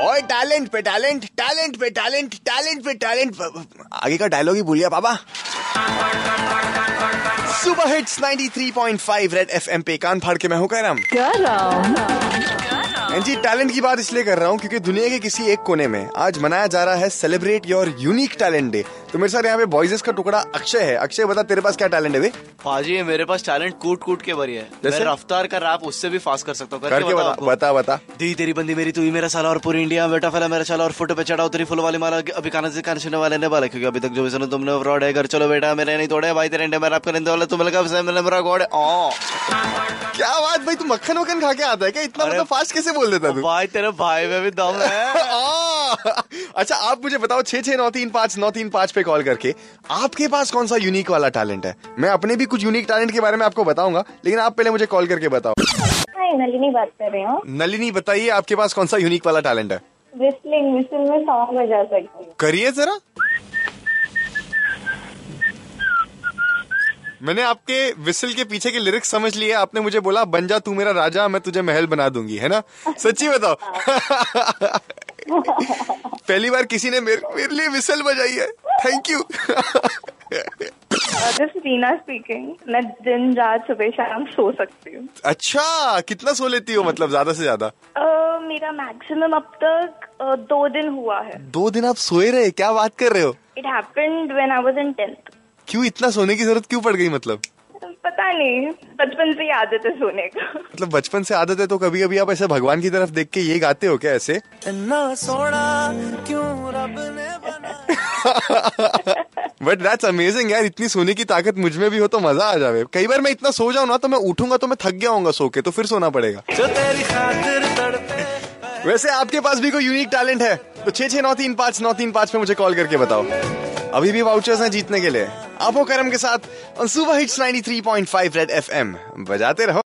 ओए टैलेंट पे talent talent पे टैलेंट टैलेंट पे टैलेंट आगे का डायलॉग ही भूलिया पापा। सुपर हिट्स 93.5 रेड एफएम पे कान फाड़ के मैं हूँ करम। रहा जी टैलेंट की बात इसलिए कर रहा हूँ क्योंकि दुनिया के किसी एक कोने में आज मनाया जा रहा है celebrate your unique talent day तो मेरे साथ यहाँ पे बॉयजेस का टुकड़ा अक्षय है। अक्षय बता तेरे पास क्या टैलेंट है पाजी मेरे पास टैलेंट कूट कूट के भरी है। जैसे? रफ्तार का रैप उससे भी फास्ट कर सकता हूँ। करके बता बता बता। दी तेरी बंदी मेरी तू ही मेरा साला और पूरी इंडिया बेटा फैला मेरा चला और फ़ोटो पे चढ़ाओ तेरी फुल वाली माला अभी कान से सुनने वाले ने वाले क्योंकि अभी तक जो भी सुनो तुमने फ्रॉड है घर चलो बेटा मेरे नहीं तोड़े भाई तेरे इंडिया में रैप करने वाले तुम लगा मैंने मेरा गॉड ओ क्या बात भाई तू मक्खन वक्खन खा के आता है क्या? इतना मतलब फास्ट कैसे बोल देता तू? भाई तेरे भाई में भी दम है। अच्छा आप मुझे बताओ छह छह नौ तीन पाँच नौ तीन पाँच पे कॉल करके आपके पास कौन सा यूनिक वाला टैलेंट है? मैं अपने भी कुछ यूनिक टैलेंट के बारे में आपको बताऊँगा लेकिन आप पहले मुझे कॉल करके बताओ। हाय नलिनी बात कर रही हूँ? नलिनी बताइए आपके पास कौन सा यूनिक वाला टैलेंट है? विस्लिंग विस्ल में सॉन्ग बजा सकती हूँ। करिए जरा। मैंने आपके विसल के पीछे के लिरिक्स समझ लिए आपने मुझे बोला बन जा तू मेरा राजा मैं तुझे महल बना दूँगी है ना? सच्ची बताओ। पहली बार किसी ने मेरे, मेरे लिए विसल बजाई है। Thank you this Reena speaking मैं दिन रात सुबह शाम सो सकती हूँ। अच्छा कितना सो लेती हो मतलब ज़्यादा से ज़्यादा? अह, मेरा मैक्सिमम अब तक अह, दो दिन हुआ है। दो दिन आप सोए रहे क्या बात कर रहे हो? It happened when I was in tenth क्यों इतना सोने की ज़रूरत क्यों पड़ गई मतलब? पता नहीं बचपन से ही आदत है सोने का। मतलब बचपन से आदत है तो कभी कभी आप ऐसे भगवान की तरफ़ देख के ये गाते हो क्या ऐसे? क्यों रब ने बट दैट्स अमेजिंग यार इतनी सोने की ताकत मुझमें भी हो तो मज़ा आ जावे। कई बार मैं इतना सो जाऊँ ना तो मैं उठूँगा तो मैं थक गया हूँ सो के तो फिर सोना पड़ेगा। वैसे आपके पास भी कोई यूनिक टैलेंट है? तो छह छह नौ तीन पाँच नौ तीन पाँच पे मुझे कॉल करके बताओ। अभी भी वाउचर्स हैं जीतने के लिए। आपो करम के साथ सुबह हिट्स 93.5 रेड एफएम बजाते रहो।